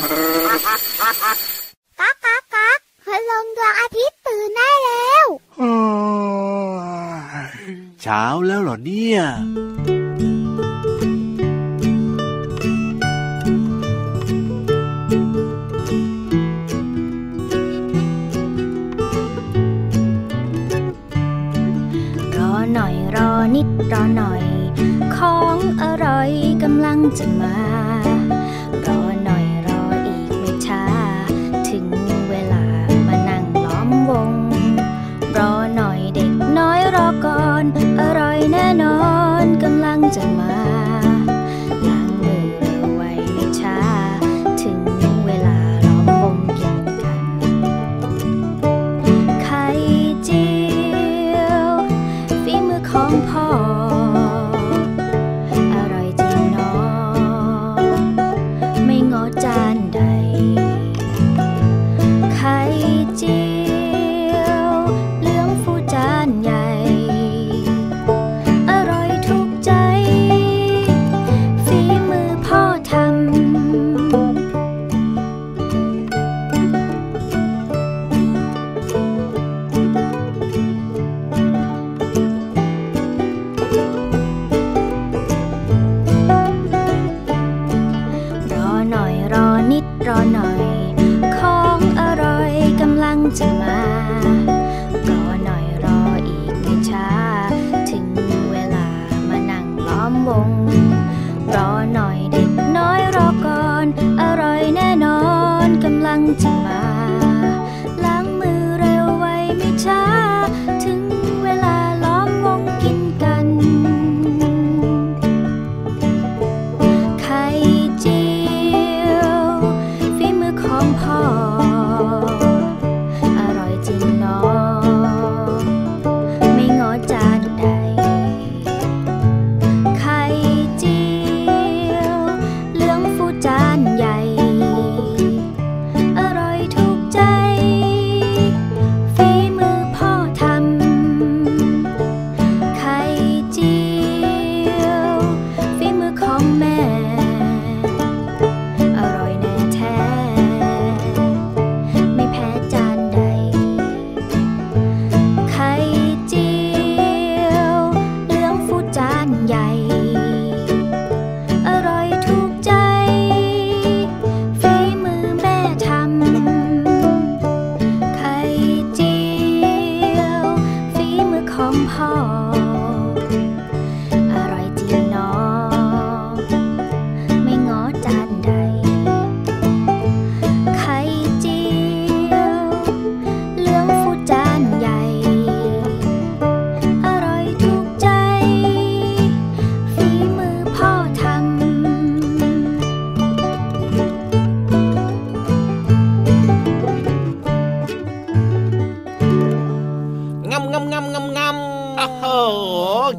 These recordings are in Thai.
ก๊ากก๊ากก๊ากพลงดวงอาทิตย์ตื่นได้แล้วเช้าแล้วเหรอเนี่ยรอหน่อยรอนิดรอหน่อย ของอร่อยกำลังจะมา จะมา ล้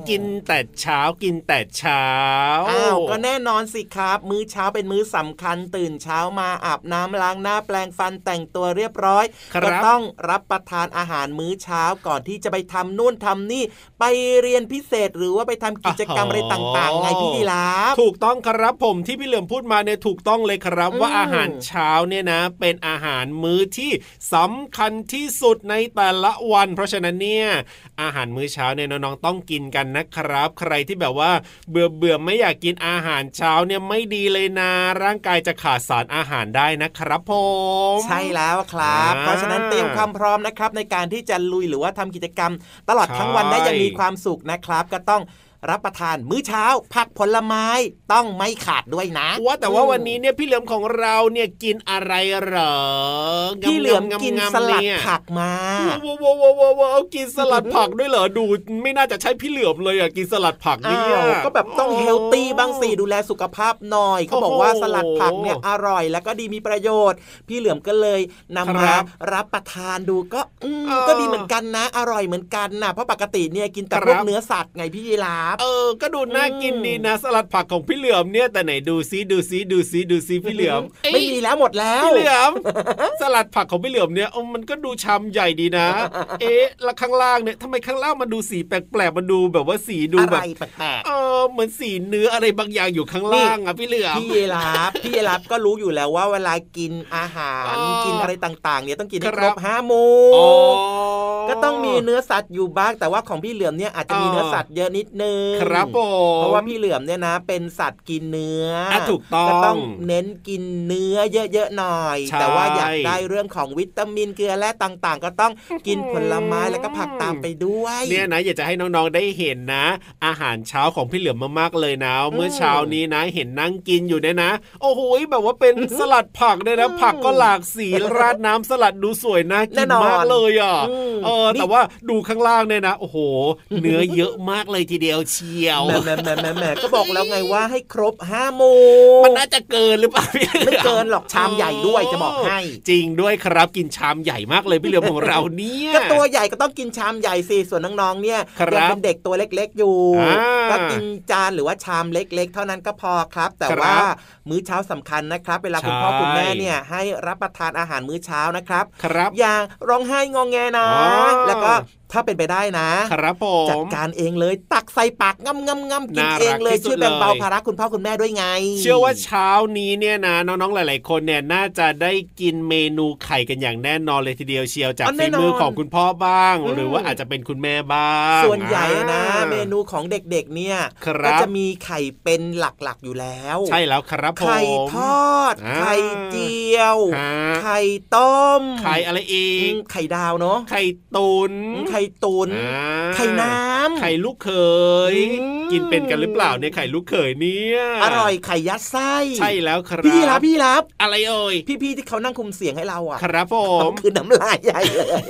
กินแต่เช้ากินแต่เช้าอ้าวก็แน่นอนสิครับ มื้อเช้าเป็นมื้อสำคัญตื่นเช้ามาอาบน้ำล้างหน้าแปลงฟันแต่งตัวเรียบร้อยครับก็ต้องรับประทานอาหารมื้อเช้าก่อนที่จะไปทำนู่นทำนี่ ไปเรียนพิเศษหรือว่าไปทำกิจกรรมอะไรต่างๆไงพี่ดีลาฟถูกต้องครับผมที่พี่เหลือมพูดมาเนี่ยถูกต้องเลยครับอืมว่าอาหารเช้าเนี่ยนะ เป็นอาหารมื้อที่สำคัญที่สุดในแต่ละวัน เพราะฉะนั้นเนี่ยอาหารมื้อเช้าเนี่ยน้องๆต้องกินกันนะครับ ใครที่แบบว่าเบื่อเบื่อๆไม่อยากกินอาหารเช้าเนี่ยไม่ดีเลยนะ ร่างกายจะขาดสารอาหารได้นะครับผมใช่แล้วครับอ่าเพราะฉะนั้นเตรียมความพร้อมนะครับในการที่จะลุยหรือว่าทำกิจกรรม ตลอดทั้งวันได้อยังมีความสุขนะครับ ก็ต้อง รับประทานมื้อเช้า ผักผลไม้ต้องไม่ขาดด้วยนะว่าแต่ว่าวันนี้เนี่ยพี่เหลือมของเราเนี่ยกินอะไรเหรอพี่เหลือมกินงำๆๆสลัดเนี่ยผักมาว้าวว้าวว้าวว้าวว้าวกินสลัดผักด้วยเหรอดู ไม่น่าจะใช่พี่เหลือมเลยอะกินสลัดผักเนี่อ้าวยก็แบบต้องเฮลตี้บ้างสิดูแลสุขภาพหน่อยเขาบอกว่าโอ้โหสลัดผักเนี่ยอร่อย แล้วก็ดีมีประโยชน์ พี่เหลือมก็เลยนำครัมาบรับประทานดูก็อืมเออก็ดีเหมือนกันนะ อร่อยเหมือนกันนะเพราะปกติเนี่ยกินแต่ครับพวกเนื้อสัตว์ไงพี่ยีราฟบเออ ก็ดูน่ากินดีนะ สลัดผักของพี่เหลือมเนี่ยแต่ไหนดูซิดูซิดูซิดูซิพี่เหลือม ไม่มีแล้วหมดแล้วพี่เหลือม สลัดผักของพี่เหลือมเนี่ยมันก็ดูชามใหญ่ดีนะ เอ๊ะแล้วข้างล่างเนี่ยทำไมข้างล่างมันดูสีแปลกๆมันดูแบบว่าสีดูอะแบไรบแปลกเออเหมือนสีเนื้ออะไรบางอย่างอยู่ข้างล่างอะพี่เหลือๆมพี่เยลาบพี่เยลาบก็รู้อยู่แล้วว่าเวลากินอาหารอ๋อกินอะไรต่างๆ เนี่ยต้องกินให้คครัรบบห้าหมู่อ๋อก็ต้องมีเนื้อสัตว์อยู่บ้างแต่ว่าของพี่เหลือมเนี่ยอาจจะมีอ๋อเนื้อสัตว์เยอะนิดนึงครับผมเพราะว่าพี่เหลือมเนี่ยนะ เป็นสัตว์กินเนื้ออะถูกต้องก็ต้องเน้นกินเนื้อเยอะๆหน่อยใช่แต่ว่าอยากได้เรื่องของวิตามินเกลือแร่ต่างๆ ก็ต้องกินผลไม้แล้วก็ผักตามไปด้วยเนี่ยนะอยากจะให้น้องๆได้เห็นนะ อาหารเช้าของพี่เหลือมมากๆเลยนะ เมื่อเช้านี้นะ เห็นนั่งกินอยู่เนี่ยนะ โอ้โหแบบว่าเป็นสลัดผักเนี่ยนะ ผักก็หลากสีราดน้ำสลัดดูสวยน่ากินมากเลยอะอืมเออแต่ว่าดูข้างล่างเนี่ยนะ โอ้โห เนื้อเยอะมากเลยทีเดียวเชียวแหมแหมแหมแหมก็บอกแล้วไงว่าให้ครบห้าหมู่มันน่าจะเกินหรือเปล่าพี่หลือไม่เกินหรอกชามใหญ่ด้วยจะบอกให้ จริงด้วยครับกินชามใหญ่มากเลยพี่เหลือมของเราเนี่ยก็ตัวใหญ่ก็ต้องกินชามใหญ่สิส่วนน้องๆเนี่ยยังเป็นเด็กตัวเล็กๆอยู่ก็กินจานหรือว่าชามเล็ก ๆ เท่านั้นก็พอครับ แต่ว่ามื้อเช้าสำคัญนะครับ เวลาคุณพ่อคุณแม่เนี่ยให้รับประทานอาหารมื้อเช้านะครับครับ อย่าร้องไห้งองแงนะ แล้วก็ ถ้าเป็นไปได้นะครับผมจัดการเองเลยตักใส่ปากงำงำงำกินน่ารักเองเลยที่สุดช่วยแบ่งเบาเลยภาระคุณพ่อคุณแม่ด้วยไง เชื่อว่าเช้านี้เนี่ยนะน้องๆหลาย ๆ คนเนี่ยน่าจะได้กินเมนูไข่กันอย่างแน่นอนเลยทีเดียวเชียวจากอ๋อแน่ฝีนอนมือของคุณพ่อบ้างอืมหรือว่าอาจจะเป็นคุณแม่บ้าง ส่วนใหญ่นะอ่าเมนูของเด็กๆเนี่ยครับก็จะมีไข่เป็นหลักๆอยู่แล้ว ใช่แล้วครับผมไข่ทอดอ่าไข่เจียวฮะไข่ต้ม ไข่อะไรอีอืกมไข่ดาวเนาะไข่ตุนอืมไข่ตุนอ่าไข่น้ำไข่ลูกเขยอืมกินเป็นกันหรือเปล่าเนี่ยไข่ลูกเขยเนี่ยอร่อยไข่ยัดไส้ใช่แล้วครับพี่รับพี่รับ อะไรเอ่ยพี่ๆที่เขานั่งคุมเสียงให้เราอะครับผมคือน้ำลายใหญ่เลย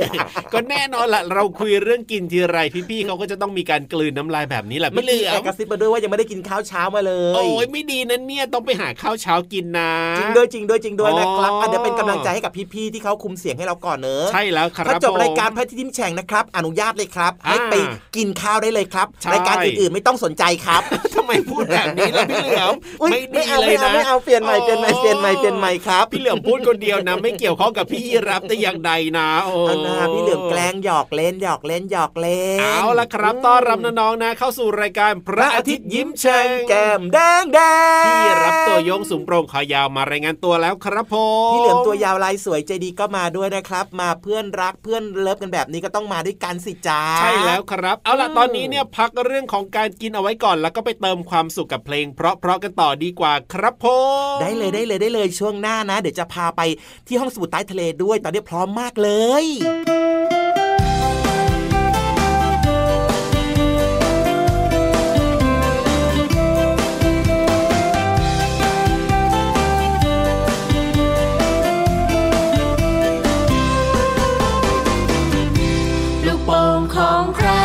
ก็แน่นอนละเราคุยเรื่องกินทีไรพี่ๆเขาก็จะต้องมีการกลืนน้ำลายแบบนี้แหละเมื่พี่อเหลืกี้อแอมบกระซิบมาด้วยว่ายังไม่ได้กินข้าวเช้ามาเลยโอ้ยไม่ดีนะเนี่ยต้องไปหาข้าวเช้ากินนะจริงด้วยจริงด้วยจริงด้วยนะครับอ๋ออะเดี๋ยวเป็นกำลังใจให้กับพี่ๆที่เขาคุมเสียงให้เราก่อนเนอะใช่แล้วครับถ้าจบผมรายการพระอาทิตย์ยิ้มแฉ่งนะครับอนุญาตเลยครับให้อ่าไปกินข้าวได้เลยครับใช่รายการอื่นๆไม่ต้องสนใจครับทำไมพูดแบบนี้ล่ะพี่เหลือมอุ๊ยไม่ดีเอาเลยไม่เอานะไม่เอาเปลี่ยนใหม่เปลี่ยนใหม่เปลี่ยนใหม่เปลี่ยนใหม่ครับพี่เหลือมพูดคนเดียวนะ ไม่เกี่ยวข้องกับพี่ยีรับแต่อย่างใดนะโอ้เอานะพี่เหลือมแกล้งหยอกเล่นหยอกเล่นหยอกเล่นเอาละครับต้อนรับน้องๆนะ เข้าสู่รายการพพระระอาอาทิทิตตย์ย์ยิ้ยิ้มมแฉ่แฉ่งงแก้มแดงแดงพี่รับตัวโยงสูงโปร่งขอยาวมารายงานตัวแล้วครับผมพี่เหลือมตัวยาวลายสวยใจดีก็มาด้วยนะครับ มาเพื่อนรักเพื่อนเลิฟกันแบบนี้ก็ต้องมาด้วยกันสิจ้าใช่แล้วครับ เอาล่ะอืมตอนนี้เนี่ยพักเรื่องของการกินเอาไว้ก่อน แล้วก็ไปเติมความสุขกับเพลง เพราะๆกันต่อดีกว่าครับผมได้เลยได้เลยได้เลยช่วงหน้านะ เดี๋ยวจะพาไปที่ห้องสมุดใต้ทะเลด้วย ตอนนี้พร้อมมากเลย ของใคร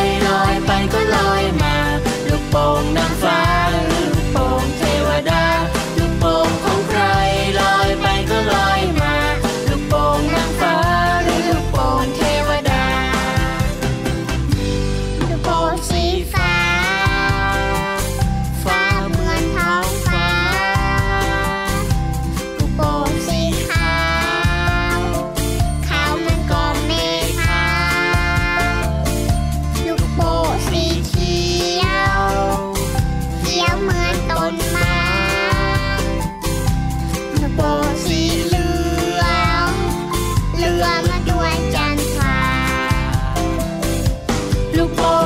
ลูก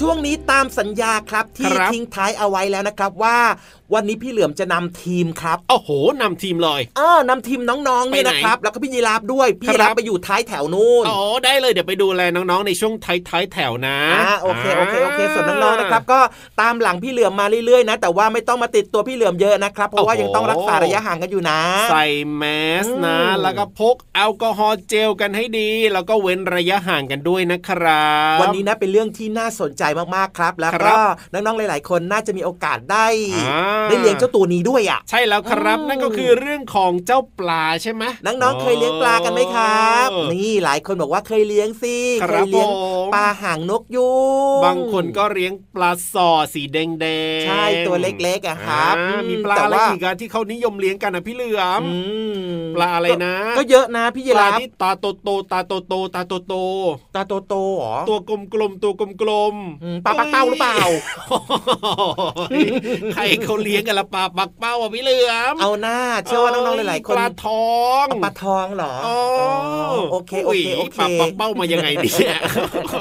ช่วงนี้ตามสัญญาครับที่ครับทิ้งท้ายเอาไว้แล้วนะครับว่า วันนี้พี่เหลือมจะนำทีมครับโอ้โหนำทีมเลยเออนำทีมน้องๆเนี่ยไปไหนนะครับ แล้วก็พี่ยีราฟด้วยพี่ครับยีราฟไปอยู่ท้ายแถวนู่นอ๋อได้เลยเดี๋ยวไปดูแลน้องๆในช่วงท้ายๆแถวนะอ่าโอเคโอเคโอเคส่วนน้องๆนะครับก็ตามหลังพี่เหลือมมาเรื่อยๆนะ แต่ว่าไม่ต้องมาติดตัวพี่เหลือมเยอะนะครับเพราะว่าโอ้โหยังต้องรักษาระยะห่างกันอยู่นะ ใส่แมสนะอืมแล้วก็พกแอลกอฮอล์เจลกันให้ดี แล้วก็เว้นระยะห่างกันด้วยนะครับ วันนี้นะเป็นเรื่องที่น่าสนใจมากๆครับ แล้วครัก็บน้องๆหลาย ๆ คนน่าจะมีโอกาสได้อ่าได้เลี้ยงเจ้าตัวนี้ด้วยอะใช่แล้วครับอืมนั่นก็คือเรื่องของเจ้าปลาใช่ไหมน้องๆเคยเลี้ยงปลากันไหมครับเออนี่หลายคนบอกว่าเคยเลี้ยงสิคเครัยบเลี้ยงผมปลาหางนก ยูงบางคนก็เลี้ยงปลาสอสีแดงแดงใช่ตัวเล็กๆอะครับอ่าอืมมีปลาแต่อะไรว่าอีกอะที่เขานิยมเลี้ยงกันนะพี่เหลือมอืมปลาอะไรนะก็ก็เยอะนะพี่ยีปลาราฟที่ตาโตโตๆตาโตโตๆตาโตโตตาโตๆเหรอๆตัวกลมๆตัวกลมอืมปลาปักเป้าหรือเปล่าโอ้ยใครเขาเลี้ยงกันละปลาปักเป้าอะพี่เหลือมเอาหน้าเชื่อว่าน้องๆหลายๆคนปลาทองเอาปลาทองเหรออ๋อโอเคโอเคโอเคปลาปักเป้ามายังไงเนี่ย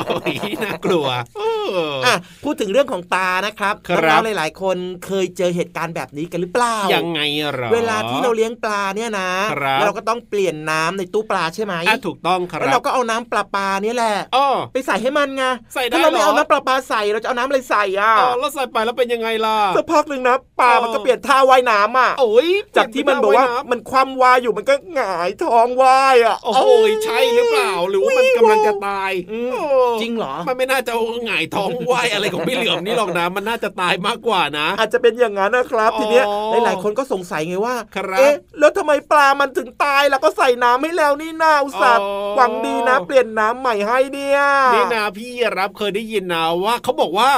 โอ้ยน่ากลัวเอออะพูดถึงเรื่องของตานะครับครับน้องๆหลาย ๆ คนเคยเจอเหตุการณ์แบบนี้กันหรือเปล่ายังไงเหรอเวลาที่เราเลี้ยงปลาเนี่ยนะครับแล้วเราก็ต้องเปลี่ยนน้ำในตู้ปลาใช่ไหมอะถูกต้องคแล้วรัเราบก็เอาน้ำปลาปลาเนี่ยแหละอ๋อไปใส่ให้มันไงใส่ได้ถ้าเราไม่เหรอเอาน้ำปลาปลาใส่เราจะเอาน้ำอะไรใส่อะอ๋อแล้วใส่ไปแล้วเป็นยังไงล่ะสักพักหนึ่งนะปลาเออมันก็เปลี่ยนท่าว่ายน้ำอะโอ้ยจากที่มันบอกว่าเปลี่ยนเป็นท่มันคว่ำว่ายอยู่มันก็หงายท้องว่ายอะโอ้โหใช่หรือเปล่าหรือว่ามันกำลังจะตายอืมโอ้จริงเหรอมันไม่น่าจะหงายท้องว่ายอะไรของพี่เหลือมนี่หรอกนะ มันน่าจะตายมากกว่านะ อาจจะเป็นอย่างนั้นนะครับอ๋อทีเนี้ยหลายๆคนก็สงสัยไงว่าครับเอ๊ะแล้วทำไมปลามันถึงตายแล้วก็ใส่น้ำให้แล้วนี่นาอุตส่าห์อ๋อหวังดีนะ เปลี่ยนน้ำใหม่ให้เนี่ยนี่นาพี่รับเคยได้ยินนะว่าเขาบอกว่า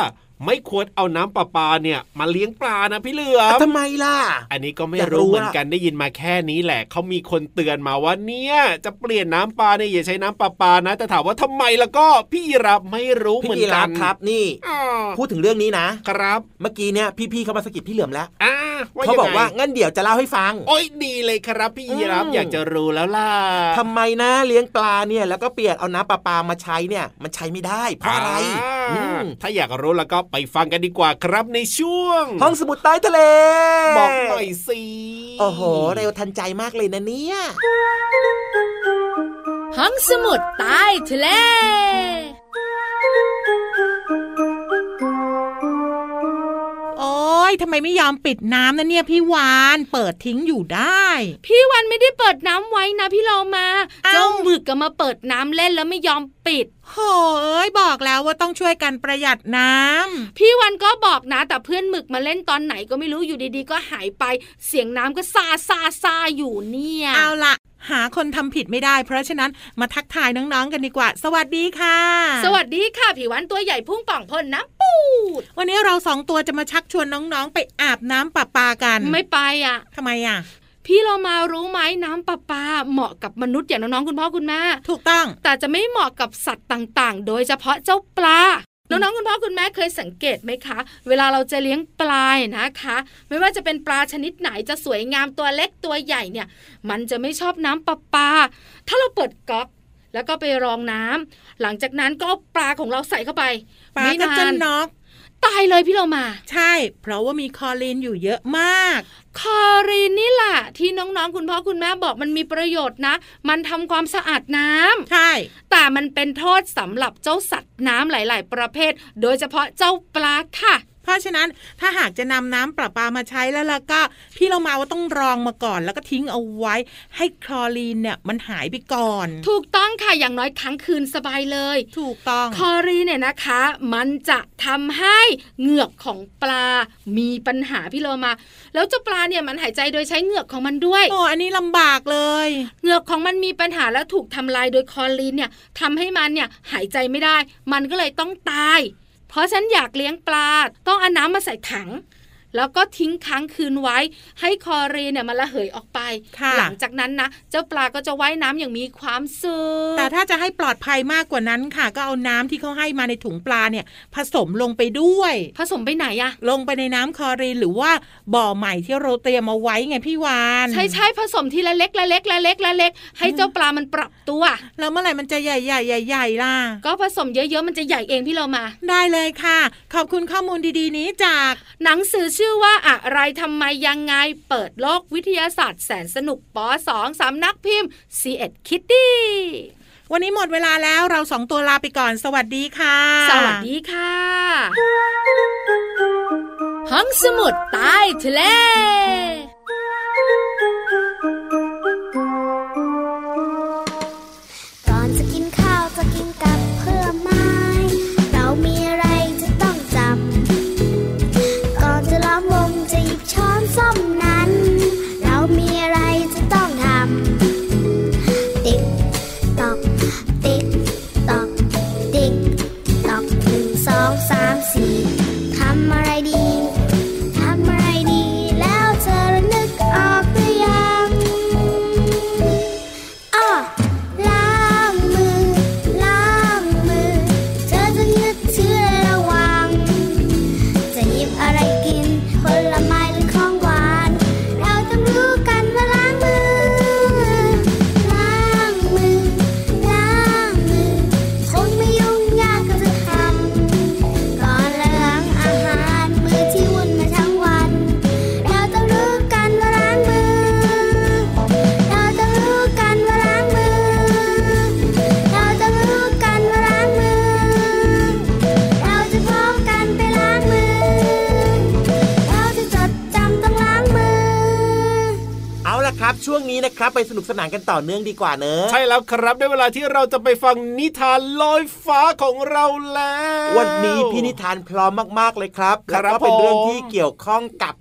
ไม่ควรเอาน้ำประปาเนี่ยมาเลี้ยงปลานะพี่เหลืออะมทำไมล่ะ อันนี้ก็ไม่อยากรู้รู้เหมือนอะกันได้ยินมาแค่นี้แหละเขามีคนเตือนมาว่าเนี่ยจะเปลี่ยนน้ำปลาเนี่ยอย่าใช้น้ำประปานะ แต่ถามว่าทำไมแล้วก็พี่รับไม่รู้เหพี่มือนยีกัรานฟครับนี่อ๋อพูดถึงเรื่องนี้นะครับ เมื่อกี้เนี่ยพี่ๆเขามาสะกิดพี่เหลือมแล้วอ่าว่า เขายังบอกไงว่างั้นเดี๋ยวจะเล่าให้ฟัง โอ้ยดีเลยครับพี่ยีรับอืมอยากจะรู้แล้วล่ะทำไมนะเลี้ยงปลาเนี่ยแล้วก็เปลี่ยนเอาน้ำปลาปลามาใช้เนี่ย มันใช้ไม่ได้เพราะอะไรอ่าอืมถ้าอยากรู้แล้วก็ไปฟังกันดีกว่าครับในช่วง ห้องสมุดใต้ทะเลบอกหน่อยสิโอ้โหเร็วทันใจมากเลยนะเนี่ยห้องสมุดใต้ทะเล ทำไมไม่ยอมปิดน้ำนะเนี่ยพี่วานเปิดทิ้งอยู่ได้ พี่วันไม่ได้เปิดน้ำไว้นะพี่โลมาเอ้าเจ้าหมึกก็มาเปิดน้ำเล่นแล้วไม่ยอมปิดโหเอ้ยบอกแล้วว่าต้องช่วยกันประหยัดน้ำพี่วันก็บอกนะแต่เพื่อนหมึกมาเล่นตอนไหนก็ไม่รู้อยู่ดีๆ ก็หายไป เสียงน้ำก็ซาซาซาอยู่เนี่ย เอาละหาคนทำผิดไม่ได้ เพราะฉะนั้นมาทักทายน้องๆกันดีกว่า สวัสดีค่ะ สวัสดีค่ะพี่วันตัวใหญ่พุ่งป่องพ่นน้ำปูด วันนี้เราสองตัวจะมาชักชวนน้องๆ ไปอาบน้ำประปากัน ไม่ไปอะทำไมอะ พี่เรามารู้ไหมน้ำประปาเหมาะกับมนุษย์อย่างน้องๆคุณพ่อคุณแม่ถูกต้อง แต่จะไม่เหมาะกับสัตว์ต่างๆ โดยเฉพาะเจ้าปลาน้องๆคุณพ่อคุณแม่เคยสังเกตไหมคะ เวลาเราจะเลี้ยงปลานะคะ ไม่ว่าจะเป็นปลาชนิดไหนจะสวยงามตัวเล็กตัวใหญ่เนี่ย มันจะไม่ชอบน้ำประปา ถ้าเราเปิดก๊อก แล้วก็ไปรองน้ำหลังจากนั้นก็เอาปลาของเราใส่เข้าไปปลามันก็น่าจะน็อกตายเลยพี่เรามา ใช่ เพราะว่ามีคลอรีนอยู่เยอะมากคลอรีนนี่แหละที่น้องๆ คุณพ่อคุณแม่บอกมันมีประโยชน์นะ มันทำความสะอาดน้ำใช่ แต่มันเป็นโทษสำหรับเจ้าสัตว์น้ำหลาย ๆ ประเภท โดยเฉพาะเจ้าปลาค่ะ เพราะฉะนั้นถ้าหากจะนำน้ำประปามาใช้แล้วล่ะก็ พี่เรามาว่าต้องรองมาก่อน แล้วก็ทิ้งเอาไว้ ให้คลอรีนเนี่ยมันหายไปก่อน ถูกต้องค่ะอย่างน้อยค้างคืนสบายเลย ถูกต้องคลอรีนเนี่ยนะคะ มันจะทำให้เหงือกของปลามีปัญหาพี่โลมา แล้วเจ้าปลาเนี่ยมันหายใจโดยใช้เหงือกของมันด้วยโอ้อันนี้ลำบากเลยเหงือกของมันมีปัญหาแล้วถูกทำลายโดยคลอรีนเนี่ยทำให้มันเนี่ยหายใจไม่ได้ มันก็เลยต้องตาย เพราะฉันอยากเลี้ยงปลา ต้องเอาน้ำมาใส่ถัง แล้วก็ทิ้งค้างคืนไว้ ให้คอรีนเนี่ยมันระเหยออกไปค่ะหลังจากนั้นนะเจ้าปลาก็จะว่ายน้ำอย่างมีความสุขแต่ถ้าจะให้ปลอดภัยมากกว่านั้นค่ะ ก็เอาน้ำที่เขาให้มาในถุงปลาเนี่ย ผสมลงไปด้วย ผสมไปไหนอะลงไปในน้ำคลอรีนหรือว่าบ่อใหม่ที่เราเตรียมเอาไว้ไงพี่วานใช่ใช่ผสมทีละเล็กละเล็กละเล็กละเล็ก ให้เจ้าปลามันปรับตัว แล้วเมื่อไหร่มันจะใหญ่ใหญ่ใหญ่ใหญ่ๆล่ะก็ผสมเยอะๆมันจะใหญ่เองพี่เรามา ได้เลยค่ะ ขอบคุณข้อมูลดีๆนี้จากหนังสือชื่อว่าอะไรทำไมยังไงเปิดโลกวิทยาศาสตร์แสนสนุกป .2 สำนักพิมพ์ c ีเอ็ดคิตตี้วันนี้หมดเวลาแล้วเราสองตัวลาไปก่อน สวัสดีค่ะ สวัสดีค่ะห้องสมุดใต้ทะเล ครับไปสนุกสนานกันต่อเนื่องดีกว่าเนอะใช่แล้วครับได้เวลาที่เราจะไปฟังนิทานลอยฟ้าของเราแล้ว วันนี้พี่นิทานพร้อมมากๆเลยครับครับแล้วก็เป็นเรื่องผมที่เกี่ยวข้องกับ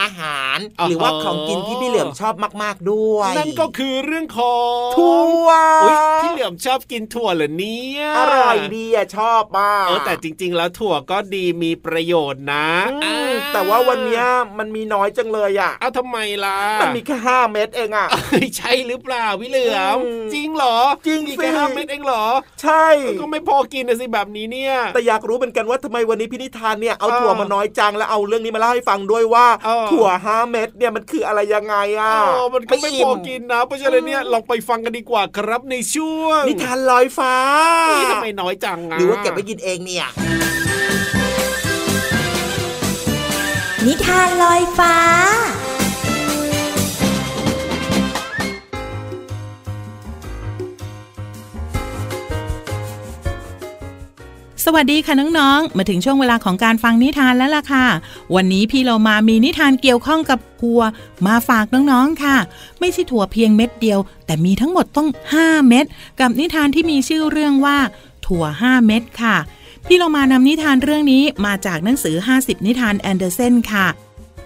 อาหารอ๋อหรือว่าของกินที่พี่เหลือมชอบมาก ๆด้วย นั่นก็คือเรื่องของถั่วอุ๊ยพี่เหลือมชอบกินถั่วเหรอเนี่ยอร่อยดีอะชอบมากเออแต่จริง ๆ แล้วถั่วก็ดีมีประโยชน์นะอืมอ่แต่ว่าวันเนี้ยมันมีน้อยจังเลยอะเอาทำไมล่ะมันมีแค่ห้าเม็ดเองอะเอ้ยใช่หรือเปล่าพี่เหลือมอืมจริงเหรอ จริงมีแค่สิห้าเม็ดเองเหรอ ใช่ก็ไม่พอกินนะสิแบบนี้เนี่ย แต่อยากรู้เหมือนกันว่าทำไมวันนี้พี่นิทานเนี่ยเอาเออถั่วมาน้อยจังแล้วเอาเรื่องนี้มาเล่าให้ฟังด้วยว่าเออถั่วห้าเม็ดเนี่ยมันคืออะไรยังไงอะอ๋อมันก็ไม่พออิ่กินนะ เพราะฉะนั้นเนี่ยลองไปฟังกันดีกว่าครับในช่วงนิทานลอยฟ้านี่ทำไมน้อยจังะหรือว่าเก็บไว้กินเองเนี่ย นิทานลอยฟ้า สวัสดีค่ะน้องๆ มาถึงช่วงเวลาของการฟังนิทานแล้วล่ะค่ะ วันนี้พี่เรามามีนิทานเกี่ยวข้องกับถั่วมาฝากน้องๆค่ะ ไม่ใช่ถั่วเพียงเม็ดเดียว แต่มีทั้งหมดต้อง 5 เม็ดกับนิทานที่มีชื่อเรื่องว่า ถั่ว 5 เม็ดค่ะ พี่เรามานำนิทานเรื่องนี้มาจากหนังสือ 50 นิทานแอนเดอร์เซนค่ะ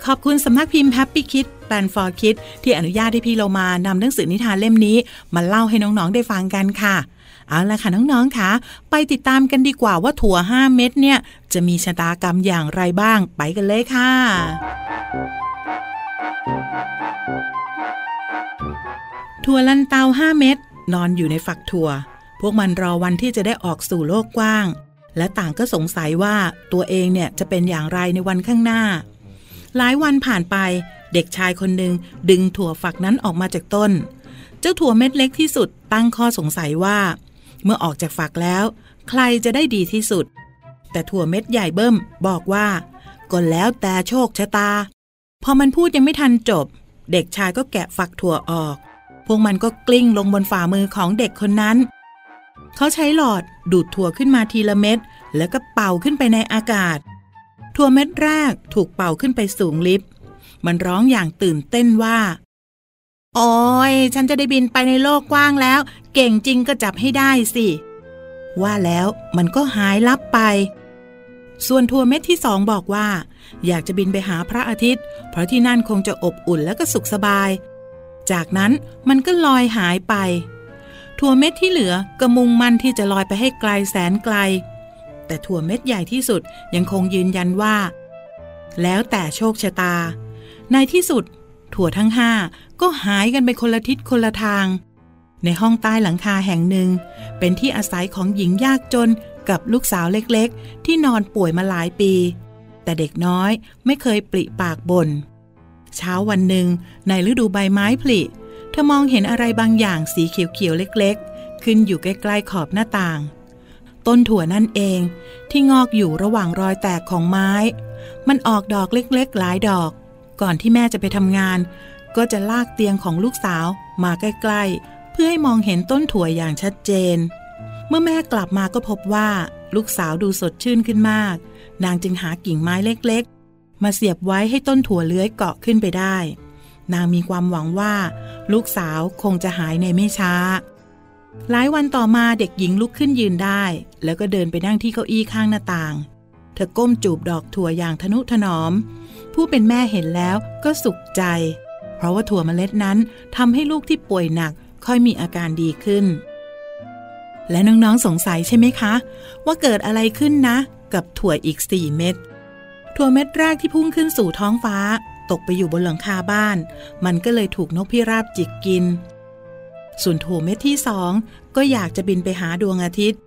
ขอบคุณสำนักพิมพ์ Happy Kid Plan for Kids ที่อนุญาตให้พี่เรามานำหนังสือนิทานเล่มนี้ มาเล่าให้น้องๆได้ฟังกันค่ะ เอาละค่ะน้องๆค่ะไปติดตามกันดีกว่าว่าถั่ว 5 เม็ดเนี่ย จะมีชะตากรรมอย่างไรบ้างไปกันเลยค่ะ ถั่วลันเตา 5 เม็ดนอนอยู่ในฝักถั่ว พวกมันรอวันที่จะได้ออกสู่โลกกว้าง และต่างก็สงสัยว่าตัวเองเนี่ยจะเป็นอย่างไรในวันข้างหน้า หลายวันผ่านไปเด็กชายคนหนึ่งดึงถั่วฝักนั้นออกมาจากต้น เจ้าถั่วเม็ดเล็กที่สุดตั้งข้อสงสัยว่า เมื่อออกจากฝักแล้ว ใครจะได้ดีที่สุด แต่ถั่วเม็ดใหญ่เบิ้มบอกว่าก็แล้วแต่โชคชะตา พอมันพูดยังไม่ทันจบ เด็กชายก็แกะฝักถั่วออก พวกมันก็กลิ้งลงบนฝ่ามือของเด็กคนนั้น เขาใช้หลอดดูดถั่วขึ้นมาทีละเม็ด แล้วก็เป่าขึ้นไปในอากาศ ถั่วเม็ดแรกถูกเป่าขึ้นไปสูงลิฟต์มันร้องอย่างตื่นเต้นว่า โอ้ยฉันจะได้บินไปในโลกกว้างแล้ว เก่งจริงก็จับให้ได้สิ ว่าแล้วมันก็หายลับไป ส่วนทัวเม็ดที่สองบอกว่า อยากจะบินไปหาพระอาทิตย์ เพราะที่นั่นคงจะอบอุ่นและก็สุขสบาย จากนั้นมันก็ลอยหายไป ทัวเม็ดที่เหลือกระมุ่งมันที่จะลอยไปให้ไกลแสนไกล แต่ถั่วเม็ดใหญ่ที่สุดยังคงยืนยันว่า แล้วแต่โชคชะตา ในที่สุด ถั่วทั้งห้าก็หายกันไปคนละทิศคนละทาง ในห้องใต้หลังคาแห่งหนึ่ง เป็นที่อาศัยของหญิงยากจนกับลูกสาวเล็กๆ ที่นอนป่วยมาหลายปี แต่เด็กน้อยไม่เคยปริปากบน่นเช้าวันหนึ่ง ในฤดูใบไม้ผลิเธอมองเห็นอะไรบางอย่างสีเขียวๆเล็กๆ ขึ้นอยู่ใกล้ๆขอบหน้าต่าง ต้นถั่วนั่นเองที่งอกอยู่ระหว่างรอยแตกของไม้ มันออกดอกเล็กๆ หลายดอก ก่อนที่แม่จะไปทำงาน ก็จะลากเตียงของลูกสาวมาใกล้ๆ เพื่อให้มองเห็นต้นถั่วอย่างชัดเจน เมื่อแม่กลับมาก็พบว่าลูกสาวดูสดชื่นขึ้นมาก นางจึงหากิ่งไม้เล็กๆ มาเสียบไว้ให้ต้นถั่วเลื้อยเกาะขึ้นไปได้ นางมีความหวังว่า ลูกสาวคงจะหายในไม่ช้า หลายวันต่อมาเด็กหญิงลุกขึ้นยืนได้ แล้วก็เดินไปนั่งที่เก้าอี้ข้างหน้าต่าง เธอก้มจูบดอกถั่วอย่างทนุถนอม ผู้เป็นแม่เห็นแล้วก็สุขใจ เพราะว่าถั่วเมล็ดนั้นทำให้ลูกที่ป่วยหนักค่อยมีอาการดีขึ้น และน้องๆสงสัยใช่ไหมคะ ว่าเกิดอะไรขึ้นนะ กับถั่วอีกสี่เม็ดถั่วเม็ดแรกที่พุ่งขึ้นสู่ท้องฟ้า ตกไปอยู่บนหลังคาบ้าน มันก็เลยถูกนกพิราบจิกกิน ส่วนถั่วเม็ดที่สองก็อยากจะบินไปหาดวงอาทิตย์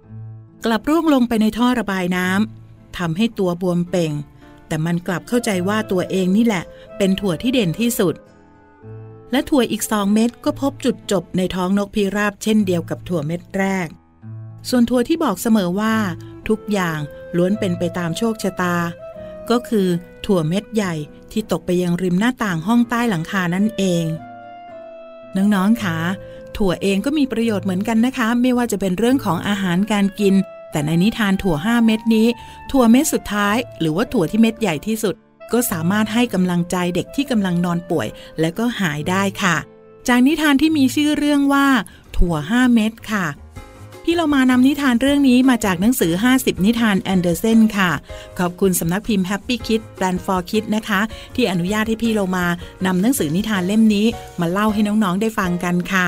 กลับร่วงลงไปในท่อระบายน้ำทำให้ตัวบวมเป่ง แต่มันกลับเข้าใจว่าตัวเองนี่แหละ เป็นถั่วที่เด่นที่สุด และถั่วอีกสองเม็ดก็พบจุดจบในท้องนกพิราบเช่นเดียวกับถั่วเม็ดแรก ส่วนถั่วที่บอกเสมอว่า ทุกอย่างล้วนเป็นไปตามโชคชะตา ก็คือถั่วเม็ดใหญ่ที่ตกไปยังริมหน้าต่างห้องใต้หลังคานั่นเอง น้องๆคะถั่วเองก็มีประโยชน์เหมือนกันนะคะ ไม่ว่าจะเป็นเรื่องของอาหารการกิน แต่ในนิทานถั่ว 5 เม็ดนี้ ถั่วเม็ดสุดท้าย หรือว่าถั่วที่เม็ดใหญ่ที่สุด ก็สามารถให้กำลังใจเด็กที่กำลังนอนป่วย และก็หายได้ค่ะ จากนิทานที่มีชื่อเรื่องว่า ถั่ว 5 เม็ดค่ะพี่เรามานำนิทานเรื่องนี้มาจากหนังสือ 50 นิทานแอนเดอร์เซนค่ะ ขอบคุณสำนักพิมพ์ Happy Kids Plan for Kids นะคะ ที่อนุญาตให้พี่เรามานำหนังสือนิทานเล่มนี้ มาเล่าให้น้องๆได้ฟังกันค่ะ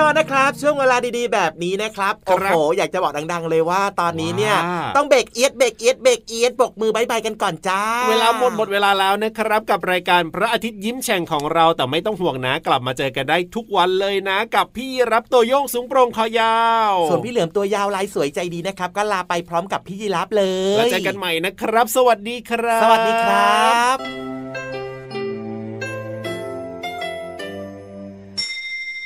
นอนนะครับ ช่วงเวลาดีๆ แบบนี้นะครับครัโอ้บโหอยากจะบอกดัง ๆ เลยว่าตอนนี้เนี่ยว่าต้องเบรกเอียดเบรกเอียดเบรกเอียดปรกมือบายบายกันก่อนจ้า เวลาหมดหมดเวลาแล้วนะครับ กับรายการพระอาทิตย์ยิ้มแฉ่งของเราแต่ไม่ต้องห่วงนะ กลับมาเจอกันได้ทุกวันเลยนะ กับพี่รับตัวโยงสูงโปร่งคอยาว ส่วนพี่เหลือมตัวยาวลายสวยใจดีนะครับ ก็ลาไปพร้อมกับพี่ยีรับเลยแล้วเจอกันใหม่นะครับ สวัสดีครับ สวัสดีครับ